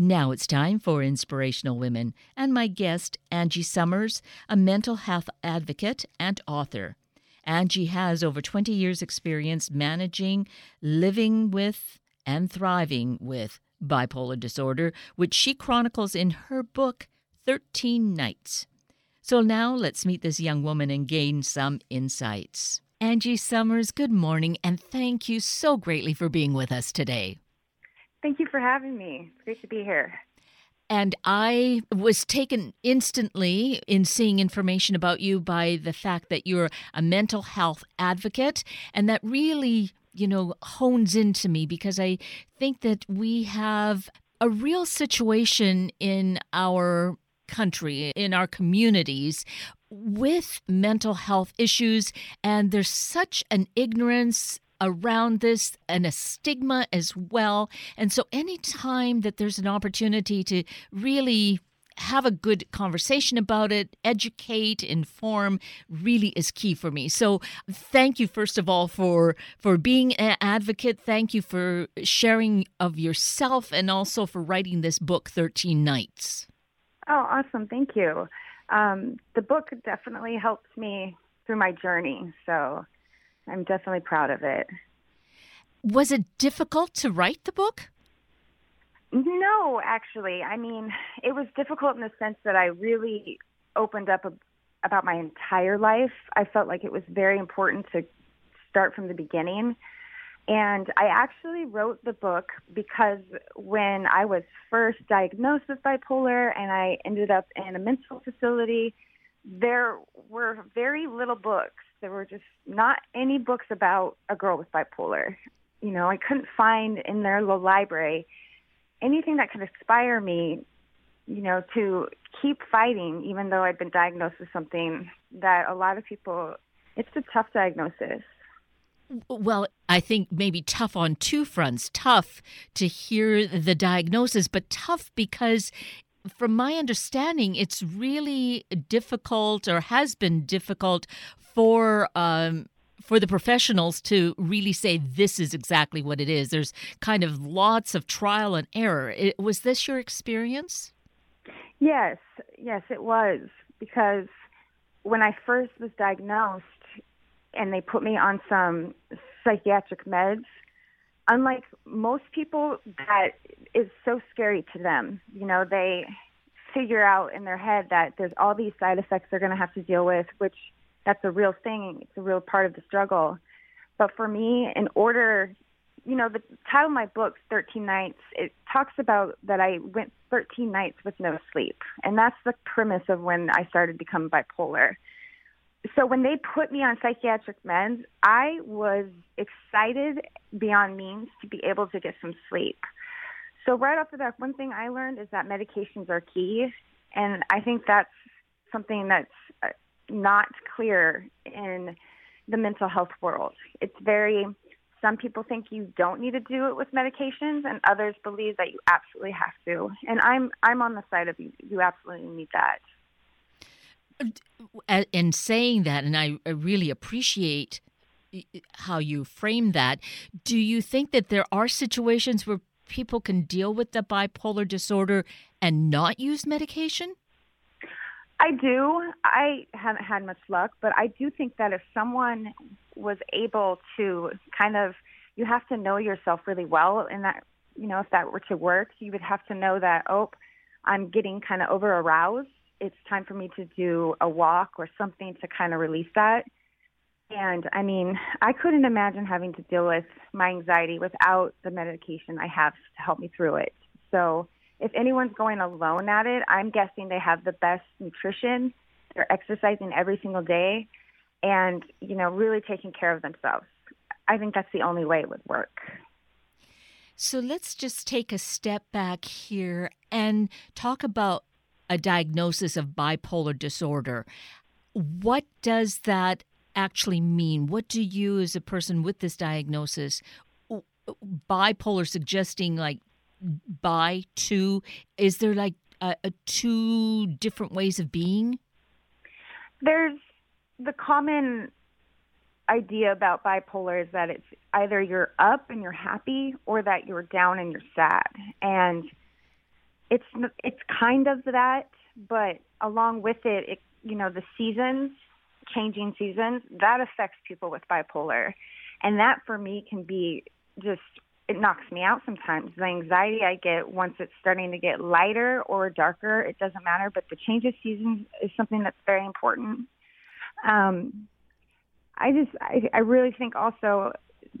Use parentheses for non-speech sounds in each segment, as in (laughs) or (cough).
Now it's time for Inspirational Women and my guest, Angie Summers, a mental health advocate and author. Angie has over 20 years' experience managing, living with, and thriving with bipolar disorder, which she chronicles in her book, 13 Nights. So now let's meet this young woman and gain some insights. Angie Summers, good morning, and thank you so greatly for being with us today. Thank you for having me. It's great to be here. And I was taken instantly in seeing information about you by the fact that you're a mental health advocate. And that really, you know, hones into me because I think that we have a real situation in our country, in our communities, with mental health issues. And there's such an ignorance around this and a stigma as well. And so, anytime that there's an opportunity to really have a good conversation about it, educate, inform really is key for me. So thank you first of all for for being an advocate. Thank you for sharing of yourself and also for writing this book 13 Nights. Oh, awesome. Thank you. Um, the book definitely helped me through my journey. So I'm definitely proud of it. Was it difficult to write the book? No, actually. I mean, it was difficult in the sense that I really opened up a, about my entire life. I felt like it was very important to start from the beginning. And I actually wrote the book because when I was first diagnosed with bipolar and I ended up in a mental facility, there were very little books there were just not any books about a girl with bipolar. You know, I couldn't find in their little library anything that could inspire me, you know, to keep fighting, even though I'd been diagnosed with something that a lot of people, it's a tough diagnosis. Well, I think maybe tough on two fronts. Tough to hear the diagnosis, but tough because from my understanding, it's really difficult or has been difficult for um, for the professionals to really say this is exactly what it is. There's kind of lots of trial and error. It, was this your experience? Yes, yes, it was because when I first was diagnosed and they put me on some psychiatric meds, unlike most people, that is so scary to them. You know, they figure out in their head that there's all these side effects they're going to have to deal with, which that's a real thing. It's a real part of the struggle. But for me, in order, you know, the title of my book, 13 Nights, it talks about that I went 13 nights with no sleep. And that's the premise of when I started to become bipolar. So when they put me on psychiatric meds, I was excited beyond means to be able to get some sleep. So right off the bat, one thing I learned is that medications are key. And I think that's something that's uh, not clear in the mental health world. It's very, some people think you don't need to do it with medications, and others believe that you absolutely have to. And I'm, I'm on the side of you, you absolutely need that. In saying that, and I really appreciate how you frame that, do you think that there are situations where people can deal with the bipolar disorder and not use medication? I do. I haven't had much luck, but I do think that if someone was able to kind of, you have to know yourself really well, and that, you know, if that were to work, you would have to know that, oh, I'm getting kind of over aroused. It's time for me to do a walk or something to kind of release that. And I mean, I couldn't imagine having to deal with my anxiety without the medication I have to help me through it. So, if anyone's going alone at it, I'm guessing they have the best nutrition. They're exercising every single day and, you know, really taking care of themselves. I think that's the only way it would work. So let's just take a step back here and talk about a diagnosis of bipolar disorder. What does that actually mean? What do you, as a person with this diagnosis, bipolar suggesting like by two? Is there like a, a two different ways of being? There's the common idea about bipolar is that it's either you're up and you're happy or that you're down and you're sad. And it's it's kind of that, but along with it, it you know the seasons, changing seasons, that affects people with bipolar, and that for me can be just it knocks me out sometimes. The anxiety I get once it's starting to get lighter or darker, it doesn't matter. But the change of seasons is something that's very important. Um, I just, I, I really think also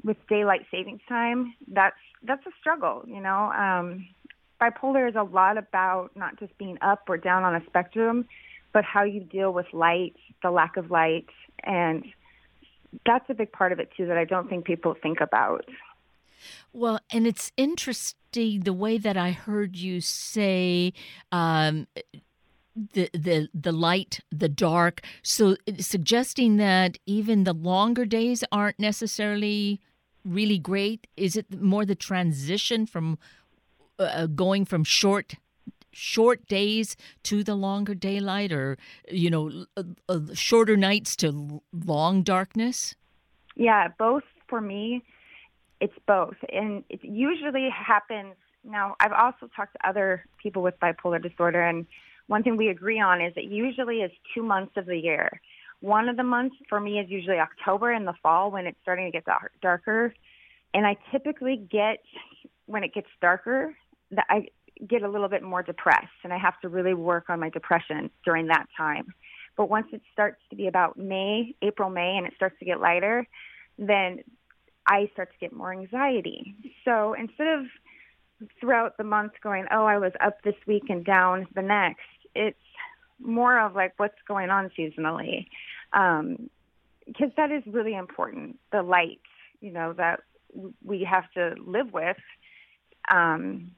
with daylight savings time, that's that's a struggle. You know, um, bipolar is a lot about not just being up or down on a spectrum, but how you deal with light, the lack of light, and that's a big part of it too that I don't think people think about. Well, and it's interesting the way that I heard you say um, the the the light, the dark. So suggesting that even the longer days aren't necessarily really great. Is it more the transition from uh, going from short short days to the longer daylight, or you know, uh, uh, shorter nights to long darkness? Yeah, both for me it's both, and it usually happens. Now, I've also talked to other people with bipolar disorder, and one thing we agree on is it usually is two months of the year. One of the months for me is usually October in the fall when it's starting to get darker, and I typically get when it gets darker that I get a little bit more depressed, and I have to really work on my depression during that time. But once it starts to be about May, April, May, and it starts to get lighter, then I start to get more anxiety. So instead of throughout the month going, oh, I was up this week and down the next, it's more of like what's going on seasonally. Um, because that is really important. The light, you know, that we have to live with. Um,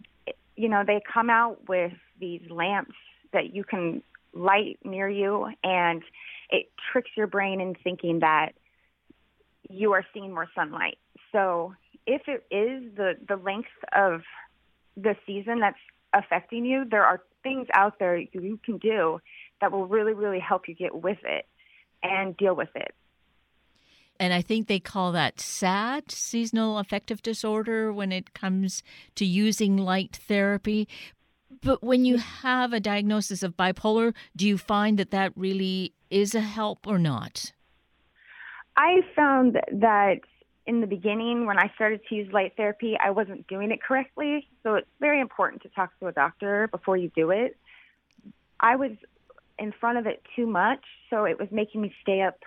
you know, they come out with these lamps that you can light near you, and it tricks your brain in thinking that you are seeing more sunlight. So if it is the, the length of the season that's affecting you, there are things out there you can do that will really, really help you get with it and deal with it. And I think they call that SAD, seasonal affective disorder, when it comes to using light therapy. But when you have a diagnosis of bipolar, do you find that that really is a help or not? I found that in the beginning, when I started to use light therapy, I wasn't doing it correctly. So it's very important to talk to a doctor before you do it. I was in front of it too much, so it was making me stay up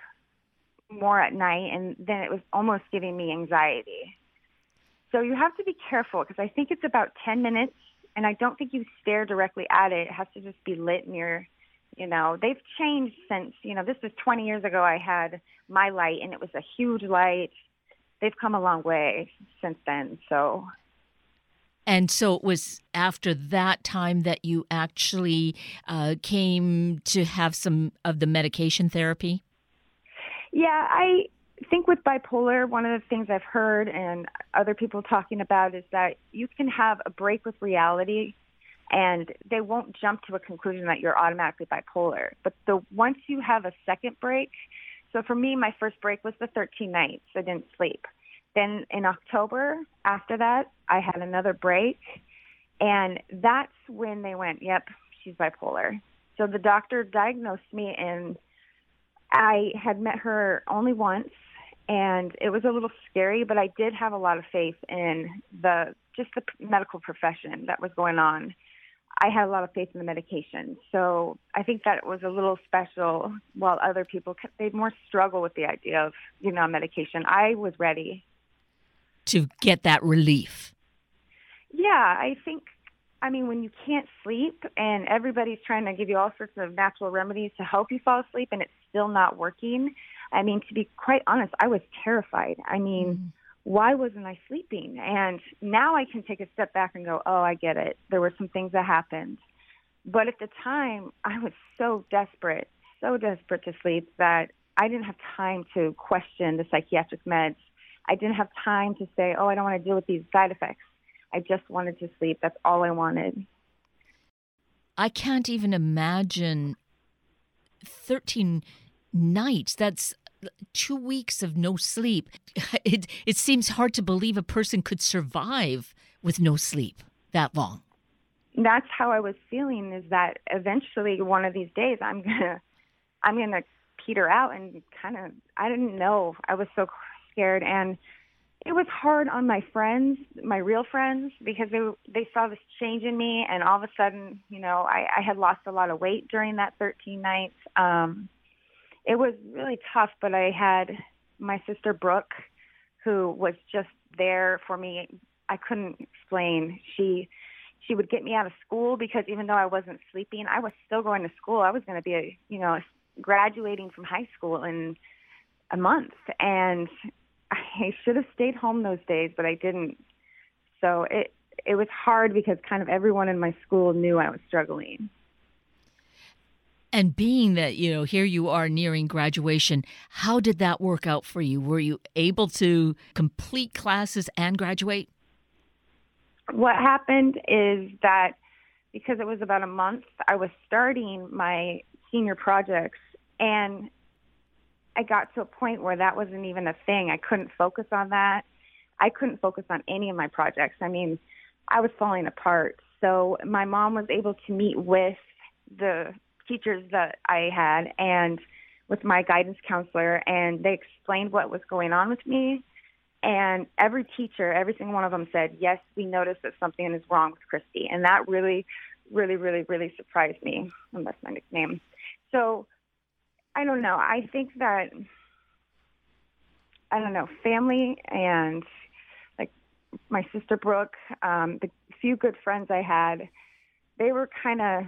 more at night, and then it was almost giving me anxiety. So you have to be careful because I think it's about 10 minutes, and I don't think you stare directly at it. It has to just be lit near you know, they've changed since, you know, this was 20 years ago I had my light and it was a huge light. They've come a long way since then. So and so it was after that time that you actually uh, came to have some of the medication therapy? Yeah, I think with bipolar, one of the things I've heard and other people talking about is that you can have a break with reality and they won't jump to a conclusion that you're automatically bipolar. But the once you have a second break, so for me, my first break was the 13 nights I didn't sleep. Then in October, after that, I had another break, and that's when they went, "Yep, she's bipolar." So the doctor diagnosed me, and I had met her only once, and it was a little scary, but I did have a lot of faith in the just the medical profession that was going on I had a lot of faith in the medication. So I think that was a little special while other people, they more struggle with the idea of, you know, medication. I was ready. To get that relief. Yeah, I think, I mean, when you can't sleep and everybody's trying to give you all sorts of natural remedies to help you fall asleep and it's still not working, I mean, to be quite honest, I was terrified. I mean, mm why wasn't I sleeping? And now I can take a step back and go, oh, I get it. There were some things that happened. But at the time, I was so desperate, so desperate to sleep that I didn't have time to question the psychiatric meds. I didn't have time to say, oh, I don't want to deal with these side effects. I just wanted to sleep. That's all I wanted. I can't even imagine 13 nights. That's two weeks of no sleep. (laughs) It, it seems hard to believe a person could survive with no sleep that long. that's how I was feeling is that eventually one of these days I'm gonna (laughs) I'm gonna peter out and kind of I didn't know I was so scared and it was hard on my friends, my real friends, because they they saw this change in me, and all of a sudden, you know, I, I had lost a lot of weight during that 13 nights. Um, it was really tough, but I had my sister Brooke, who was just there for me. I couldn't explain. She she would get me out of school because even though I wasn't sleeping, I was still going to school. I was going to be a you know graduating from high school in a month, and I should have stayed home those days, but I didn't. So it it was hard because kind of everyone in my school knew I was struggling. And being that, you know, here you are nearing graduation, how did that work out for you? Were you able to complete classes and graduate? What happened is that because it was about a month, I was starting my senior projects and I got to a point where that wasn't even a thing. I couldn't focus on that. I couldn't focus on any of my projects. I mean, I was falling apart. So my mom was able to meet with the teachers that I had and with my guidance counselor, and they explained what was going on with me. And every teacher, every single one of them said, Yes, we noticed that something is wrong with Christy. And that really, really, really, really surprised me. And that's my nickname. So I don't know. I think that I don't know, family and like my sister Brooke, um, the few good friends I had, they were kind of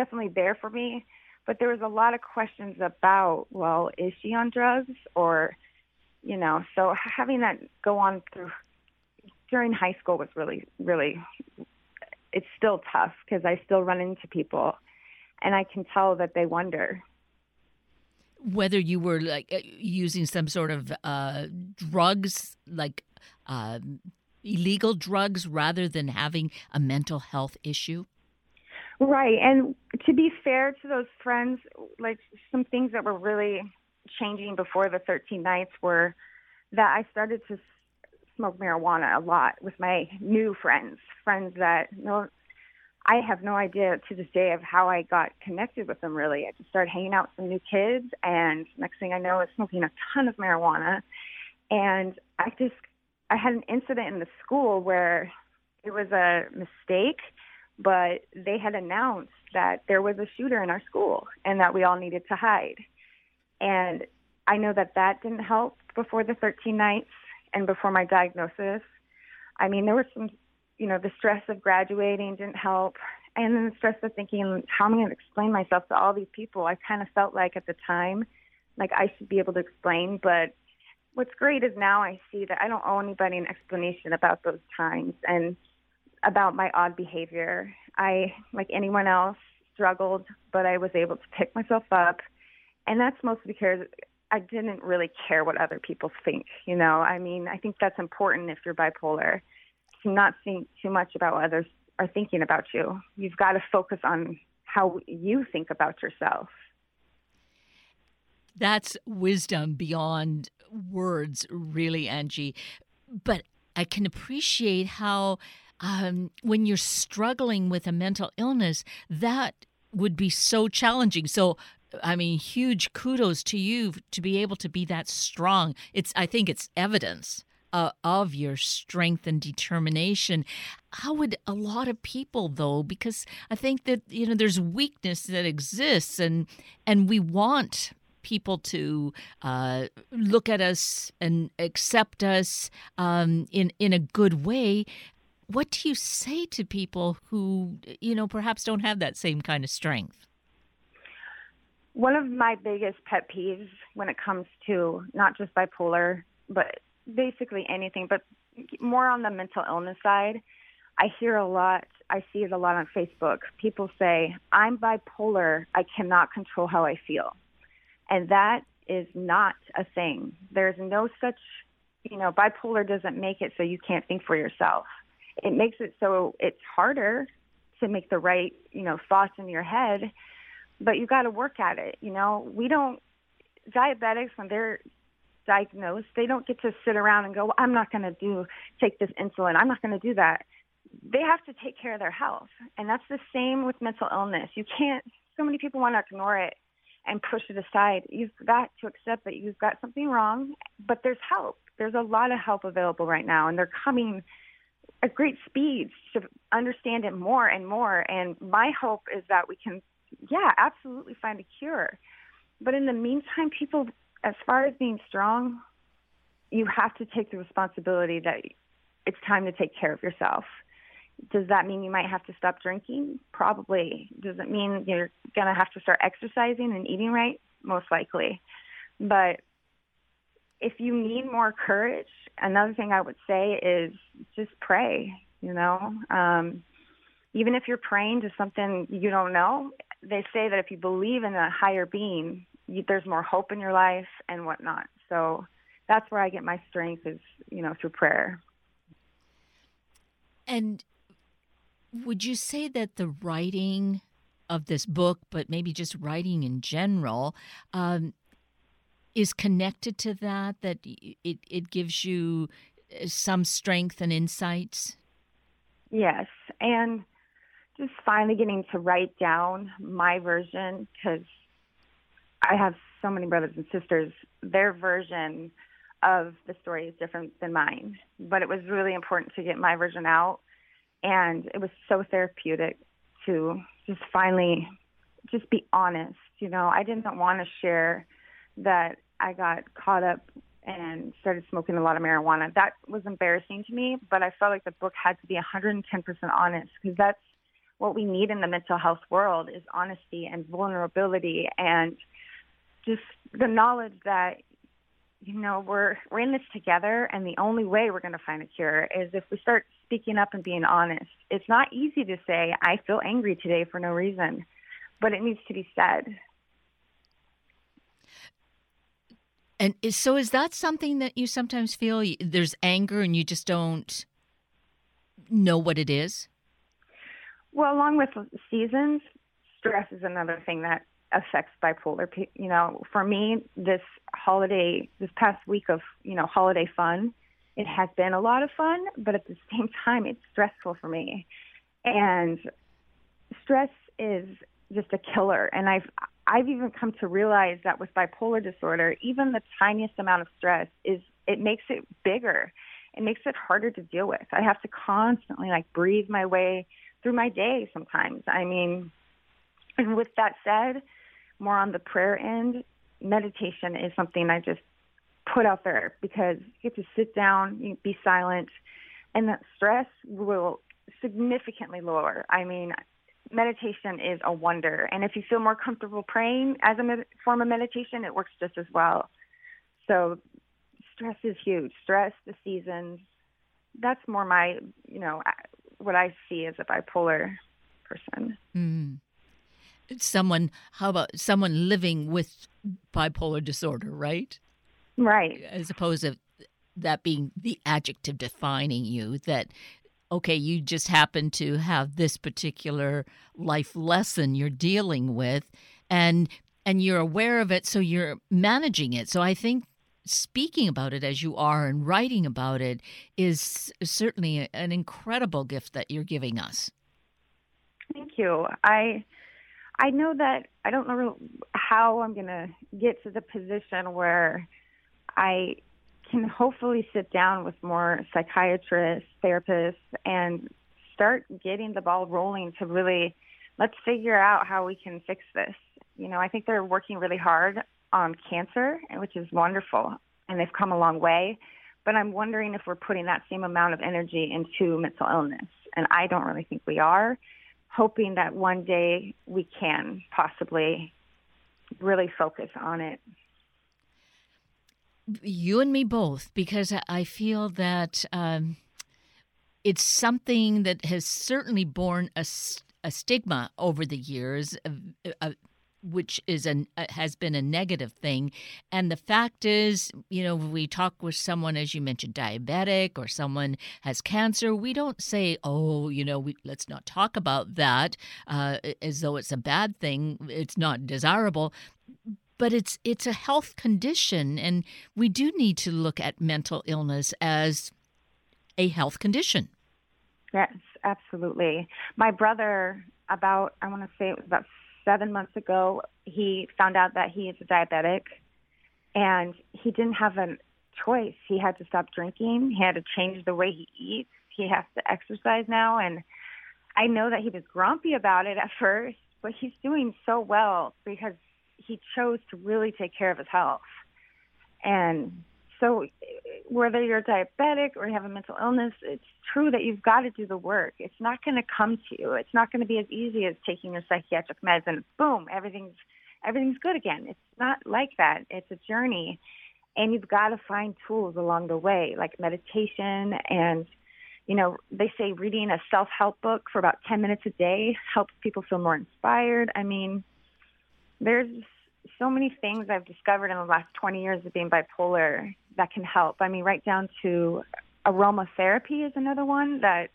definitely there for me. But there was a lot of questions about, well, is she on drugs or, you know, so having that go on through during high school was really, really, it's still tough because I still run into people and I can tell that they wonder, whether you were like uh, using some sort of uh, drugs, like uh, illegal drugs, rather than having a mental health issue. Right, and to be fair to those friends, like some things that were really changing before the 13 nights were that I started to smoke marijuana a lot with my new friends, friends that no I have no idea to this day of how I got connected with them really. I just started hanging out with some new kids and next thing I know I was smoking a ton of marijuana and I just I had an incident in the school where it was a mistake, but they had announced that there was a shooter in our school and that we all needed to hide. And I know that that didn't help before the 13 nights and before my diagnosis. I mean, there was some you know, the stress of graduating didn't help. And then the stress of thinking, how am I going to explain myself to all these people? I kind of felt like at the time, like I should be able to explain. But what's great is now I see that I don't owe anybody an explanation about those times and about my odd behavior. I, like anyone else, struggled, but I was able to pick myself up. And that's mostly because I didn't really care what other people think. You know, I mean, I think that's important if you're bipolar to not think too much about what others are thinking about you. You've got to focus on how you think about yourself. That's wisdom beyond words, really, Angie. But I can appreciate how, um, when you're struggling with a mental illness, that would be so challenging. So, I mean, huge kudos to you to be able to be that strong. It's, I think, it's evidence uh, of your strength and determination. How would a lot of people though? Because I think that you know there's weakness that exists, and and we want people to uh, look at us and accept us um, in in a good way. What do you say to people who you know perhaps don't have that same kind of strength? One of my biggest pet peeves when it comes to not just bipolar, but basically anything, but more on the mental illness side. I hear a lot, I see it a lot on Facebook. People say, I'm bipolar, I cannot control how I feel. And that is not a thing. There's no such, you know, bipolar doesn't make it so you can't think for yourself. It makes it so it's harder to make the right, you know, thoughts in your head, but you got to work at it. You know, we don't, diabetics, when they're diagnosed, they don't get to sit around and go, well, I'm not going to do take this insulin. I'm not going to do that. they have to take care of their health. And that's the same with mental illness. You can't, so many people want to ignore it and push it aside. You've got to accept that you've got something wrong, but there's help. There's a lot of help available right now, and they're coming at great speeds to understand it more and more. And my hope is that we can, yeah, absolutely find a cure. But in the meantime, people, as far as being strong, you have to take the responsibility that it's time to take care of yourself. Does that mean you might have to stop drinking? Probably. Does it mean you're going to have to start exercising and eating right? Most likely. But if you need more courage, another thing I would say is just pray, you know. Um, even if you're praying to something you don't know, they say that if you believe in a higher being, you, there's more hope in your life and whatnot. So that's where I get my strength is, you know, through prayer. And would you say that the writing of this book, but maybe just writing in general, um, is connected to that? That it it gives you uh, some strength and insights. Yes, and just finally getting to write down my version because I have so many brothers and sisters. Their version of the story is different than mine, but it was really important to get my version out and it was so therapeutic to just finally just be honest you know i didn't want to share that i got caught up and started smoking a lot of marijuana. That was embarrassing to me but i felt like the book had to be 110% honest because that's what we need in the mental health world is honesty and vulnerability and just the knowledge that you know we're we're in this together and the only way we're going to find a cure is if we start speaking up and being honest. It's not easy to say i feel angry today for no reason but it needs to be said and is, so is that something that you sometimes feel there's anger and you just don't know what it is well along with seasons stress is another thing that affects bipolar. You know, for me, this holiday, this past week of you know holiday fun, it has been a lot of fun, but at the (laughs) same time, it's stressful for me, and stress is just a killer. And I've I've even come to realize that with bipolar disorder, even the tiniest amount of stress is it makes it bigger. It makes it harder to deal with. I have to constantly like breathe my way through my day sometimes. I mean, and with that said, more on the prayer end, meditation is something I just put out there because you get to sit down, be silent, and that stress will significantly lower. I mean, meditation is a wonder. And if you feel more comfortable praying as a med- form of meditation, it works just as well. So stress is huge. Stress, the seasons, that's more my, you know, what I see as a bipolar person. Mm someone how about someone living with bipolar disorder right right as opposed to that being the adjective defining you that okay you just happen to have this particular life lesson you're dealing with and and you're aware of it so you're managing it. So i think speaking about it as you are and writing about it is certainly an incredible gift that you're giving us. Thank you. I I know that I don't know how I'm going to get to the position where I can hopefully sit down with more psychiatrists, therapists, and start getting the ball rolling to really let's figure out how we can fix this. You know, I think they're working really hard on cancer, which is wonderful, and they've come a long way. But I'm wondering if we're putting that same amount of energy into mental illness, and I don't really think we are hoping that one day we can possibly really focus on it. You and me both, because I feel that um, it's something that has certainly borne a, a stigma over the years, which is a has been a negative thing. And the fact is you know we talk with someone as you mentioned diabetic or someone has cancer we don't say oh you know we, let's not talk about that uh, as though it's a bad thing. It's not desirable but it's it's a health condition and we do need to look at mental illness as a health condition yes absolutely. My brother, about, I want to say it was about seven months ago, he found out that he is a diabetic and he didn't have a choice. He had to stop drinking, he had to change the way he eats, he has to exercise now. And I know that he was grumpy about it at first, but he's doing so well because he chose to really take care of his health. And so, whether you're diabetic or you have a mental illness, it's true that you've got to do the work. It's not going to come to you. It's not going to be as easy as taking your psychiatric meds and boom, everything's everything's good again. It's not like that. It's a journey, and you've got to find tools along the way, like meditation and you know, they say reading a self-help book for about 10 minutes a day helps people feel more inspired. I mean, there's so many things I've discovered in the last 20 years of being bipolar that can help. I mean, right down to aromatherapy is another one that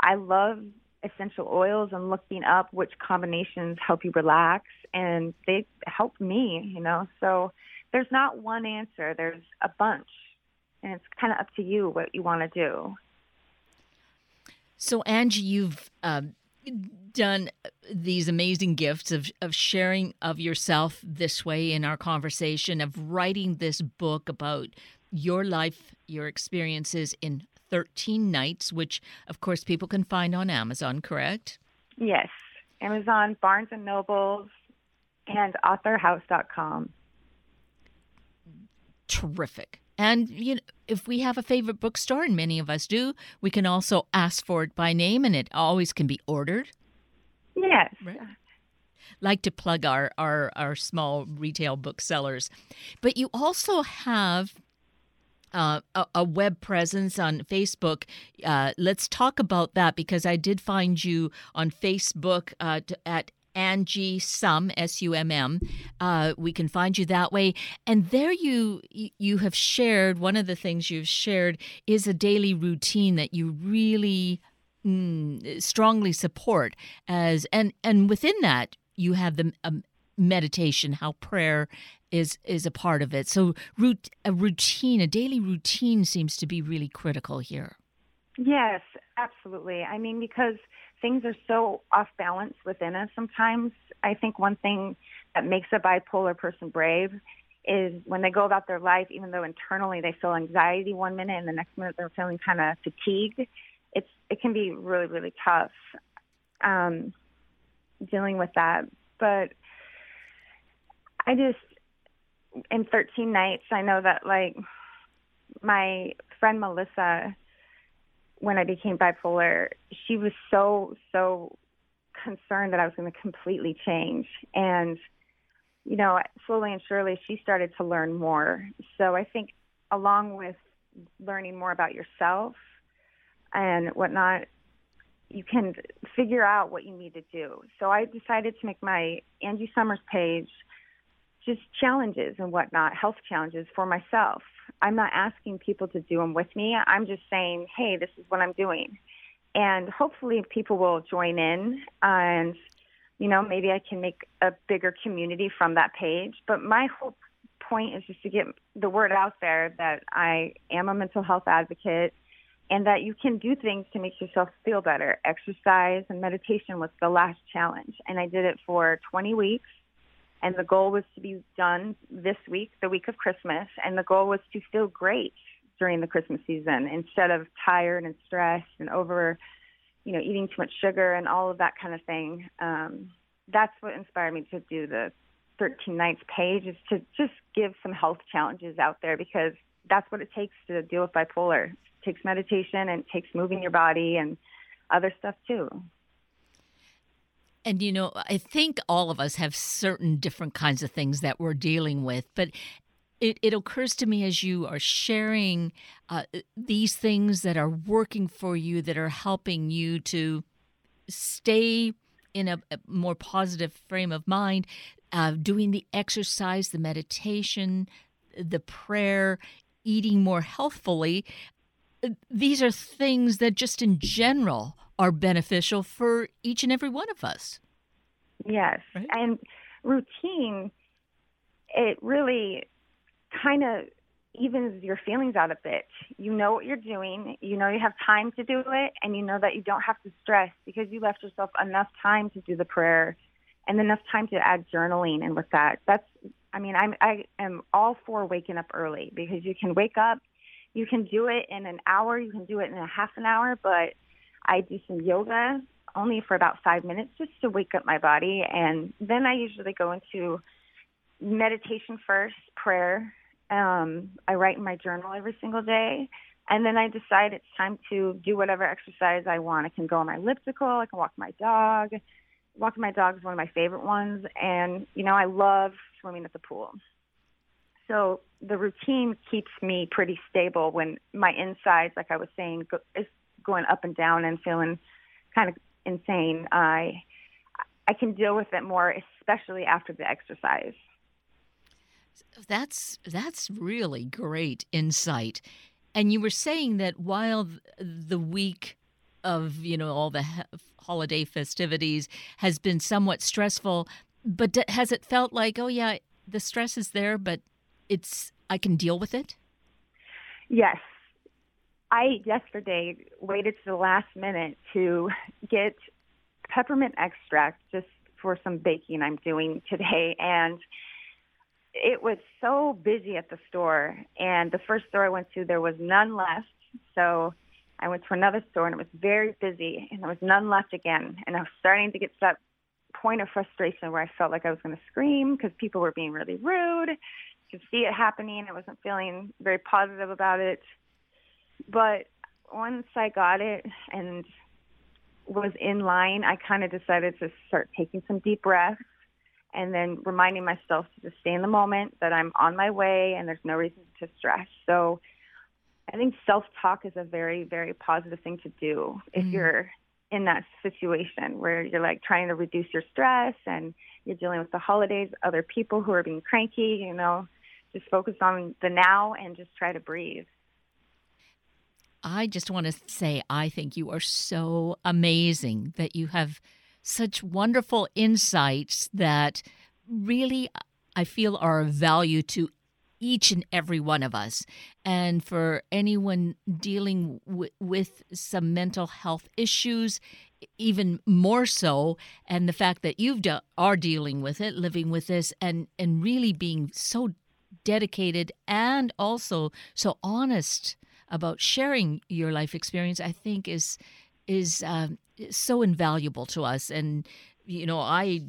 I love essential oils and looking up which combinations help you relax and they help me, you know. So there's not one answer, there's a bunch. And it's kind of up to you what you want to do. So, Angie, you've um, done uh, these amazing gifts of, of sharing of yourself this way in our conversation, of writing this book about your life, your experiences in 13 nights, which, of course, people can find on Amazon, correct? Yes. Amazon, Barnes and Nobles, and authorhouse.com. Terrific. And you know, if we have a favorite bookstore, and many of us do, we can also ask for it by name, and it always can be ordered. Yes. Right. Like to plug our, our, our small retail booksellers. But you also have uh, a, a, web presence on Facebook. Uh, let's talk about that because I did find you on Facebook uh, at Angie Sum S U M M. Uh, we can find you that way, and there you you have shared one of the things you've shared is a daily routine that you really mm, strongly support as and and within that you have the um, meditation, how prayer is is a part of it. So root, a routine, a daily routine seems to be really critical here. Yes, absolutely. I mean because things are so off balance within us sometimes. I think one thing that makes a bipolar person brave is when they go about their life, even though internally they feel anxiety one minute and the next minute they're feeling kind of fatigued, it's it can be really really tough um, dealing with that. But I just in 13 nights, I know that like my friend Melissa when I became bipolar, she was so, so concerned that I was going to completely change. And, you know, slowly and surely, she started to learn more. So I think, along with learning more about yourself and whatnot, you can figure out what you need to do. So I decided to make my Angie Summers page just challenges and whatnot, health challenges for myself. I'm not asking people to do them with me. I'm just saying, hey, this is what I'm doing. And hopefully people will join in and, you know, maybe I can make a bigger community from that page. But my whole point is just to get the word out there that I am a mental health advocate and that you can do things to make yourself feel better. Exercise and meditation was the last challenge. And I did it for 20 weeks and the goal was to be done this week, the week of Christmas, and the goal was to feel great during the Christmas season instead of tired and stressed and over, you know, eating too much sugar and all of that kind of thing. Um, that's what inspired me to do the 13 nights page is to just give some health challenges out there because that's what it takes to deal with bipolar. Takes meditation and it takes moving your body and other stuff too. And you know, I think all of us have certain different kinds of things that we're dealing with, but it, it occurs to me as you are sharing uh, these things that are working for you, that are helping you to stay in a, a more positive frame of mind, uh, doing the exercise, the meditation, the prayer, eating more healthfully. These are things that just in general are beneficial for each and every one of us. Yes. Right? And routine, it really kind of evens your feelings out a bit. You know what you're doing, you know you have time to do it, and you know that you don't have to stress because you left yourself enough time to do the prayer and enough time to add journaling and with that. That's I mean, I'm I am all for waking up early because you can wake up, you can do it in an hour, you can do it in a half an hour, but I do some yoga only for about 5 minutes just to wake up my body and then I usually go into meditation first, prayer. Um, I write in my journal every single day. And then I decide it's time to do whatever exercise I want. I can go on my elliptical, I can walk my dog. Walking my dog is one of my favorite ones. And, you know, I love swimming at the pool. So the routine keeps me pretty stable when my insides, like I was saying, go, is going up and down and feeling kind of insane. I I can deal with it more, especially after the exercise. That's that's really great insight. And you were saying that while the week of you know all the holiday festivities has been somewhat stressful, but has it felt like oh yeah the stress is there, but it's I can deal with it? Yes. I yesterday waited to the last minute to get peppermint extract just for some baking I'm doing today and it was so busy at the store and the first store I went to there was none left. So I went to another store and it was very busy and there was none left again and I was starting to get to that point of frustration where I felt like I was going to scream because people were being really rude. Could see it happening. I wasn't feeling very positive about it. But once I got it and was in line, I kind of decided to start taking some deep breaths and then reminding myself to just stay in the moment that I'm on my way and there's no reason to stress. So I think self talk is a very, very positive thing to do if mm you're in that situation where you're like trying to reduce your stress and you're dealing with the holidays, other people who are being cranky, you know, just focus on the now and just try to breathe. I just want to say, I think you are so amazing that you have such wonderful insights that really I feel are of value to each and every one of us. And for anyone dealing w- with some mental health issues, even more so, and the fact that you de- are dealing with it, living with this, and, and really being so dedicated and also so honest about sharing your life experience, I think is is um, so invaluable to us. And you know, I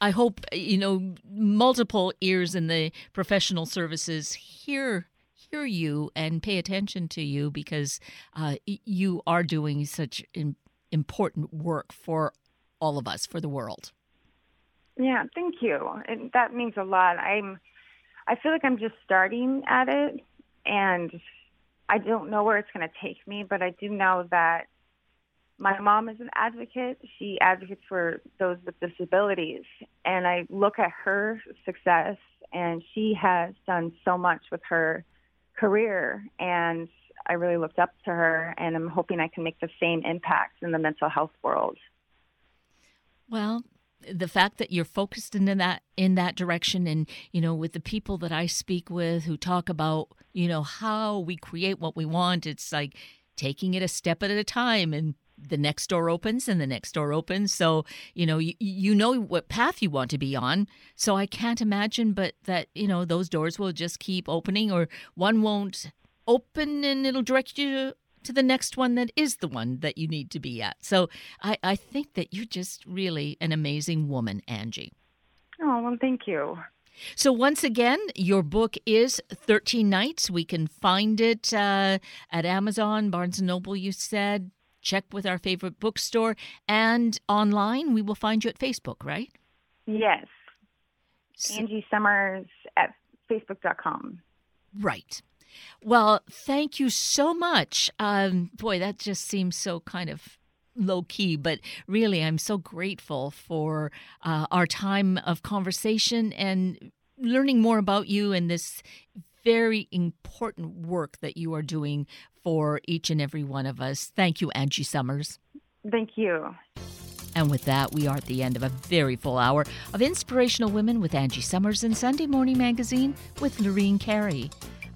I hope you know multiple ears in the professional services hear hear you and pay attention to you because uh, you are doing such important work for all of us for the world. Yeah, thank you. And that means a lot. I'm I feel like I'm just starting at it and I don't know where it's going to take me, but I do know that my mom is an advocate. She advocates for those with disabilities. And I look at her success, and she has done so much with her career. And I really looked up to her, and I'm hoping I can make the same impact in the mental health world. Well, the fact that you're focused in that in that direction and you know with the people that I speak with who talk about you know how we create what we want it's like taking it a step at a time and the next door opens and the next door opens. So, you know, you, you know what path you want to be on. So I can't imagine but that, you know, those doors will just keep opening or one won't open and it'll direct you to the next one that is the one that you need to be at. So I, I think that you're just really an amazing woman, Angie. Oh, well, thank you. So, once again, your book is 13 Nights. We can find it uh, at Amazon, Barnes and Noble, you said, check with our favorite bookstore and online. We will find you at Facebook, right? Yes. So, Angie Summers at facebook.com. Right. Well, thank you so much. Um, boy, that just seems so kind of low key, but really, I'm so grateful for uh, our time of conversation and learning more about you and this very important work that you are doing for each and every one of us. Thank you, Angie Summers. Thank you. And with that, we are at the end of a very full hour of Inspirational Women with Angie Summers and Sunday Morning Magazine with Lorene Carey.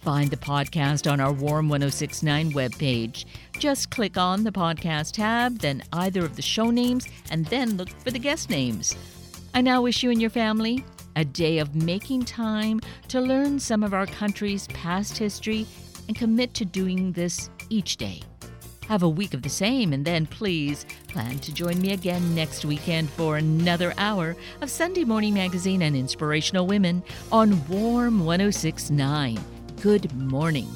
find the podcast on our Warm 1069 webpage. Just click on the podcast tab, then either of the show names, and then look for the guest names. I now wish you and your family a day of making time to learn some of our country's past history and commit to doing this each day. Have a week of the same, and then please plan to join me again next weekend for another hour of Sunday Morning Magazine and Inspirational Women on Warm 1069. Good morning.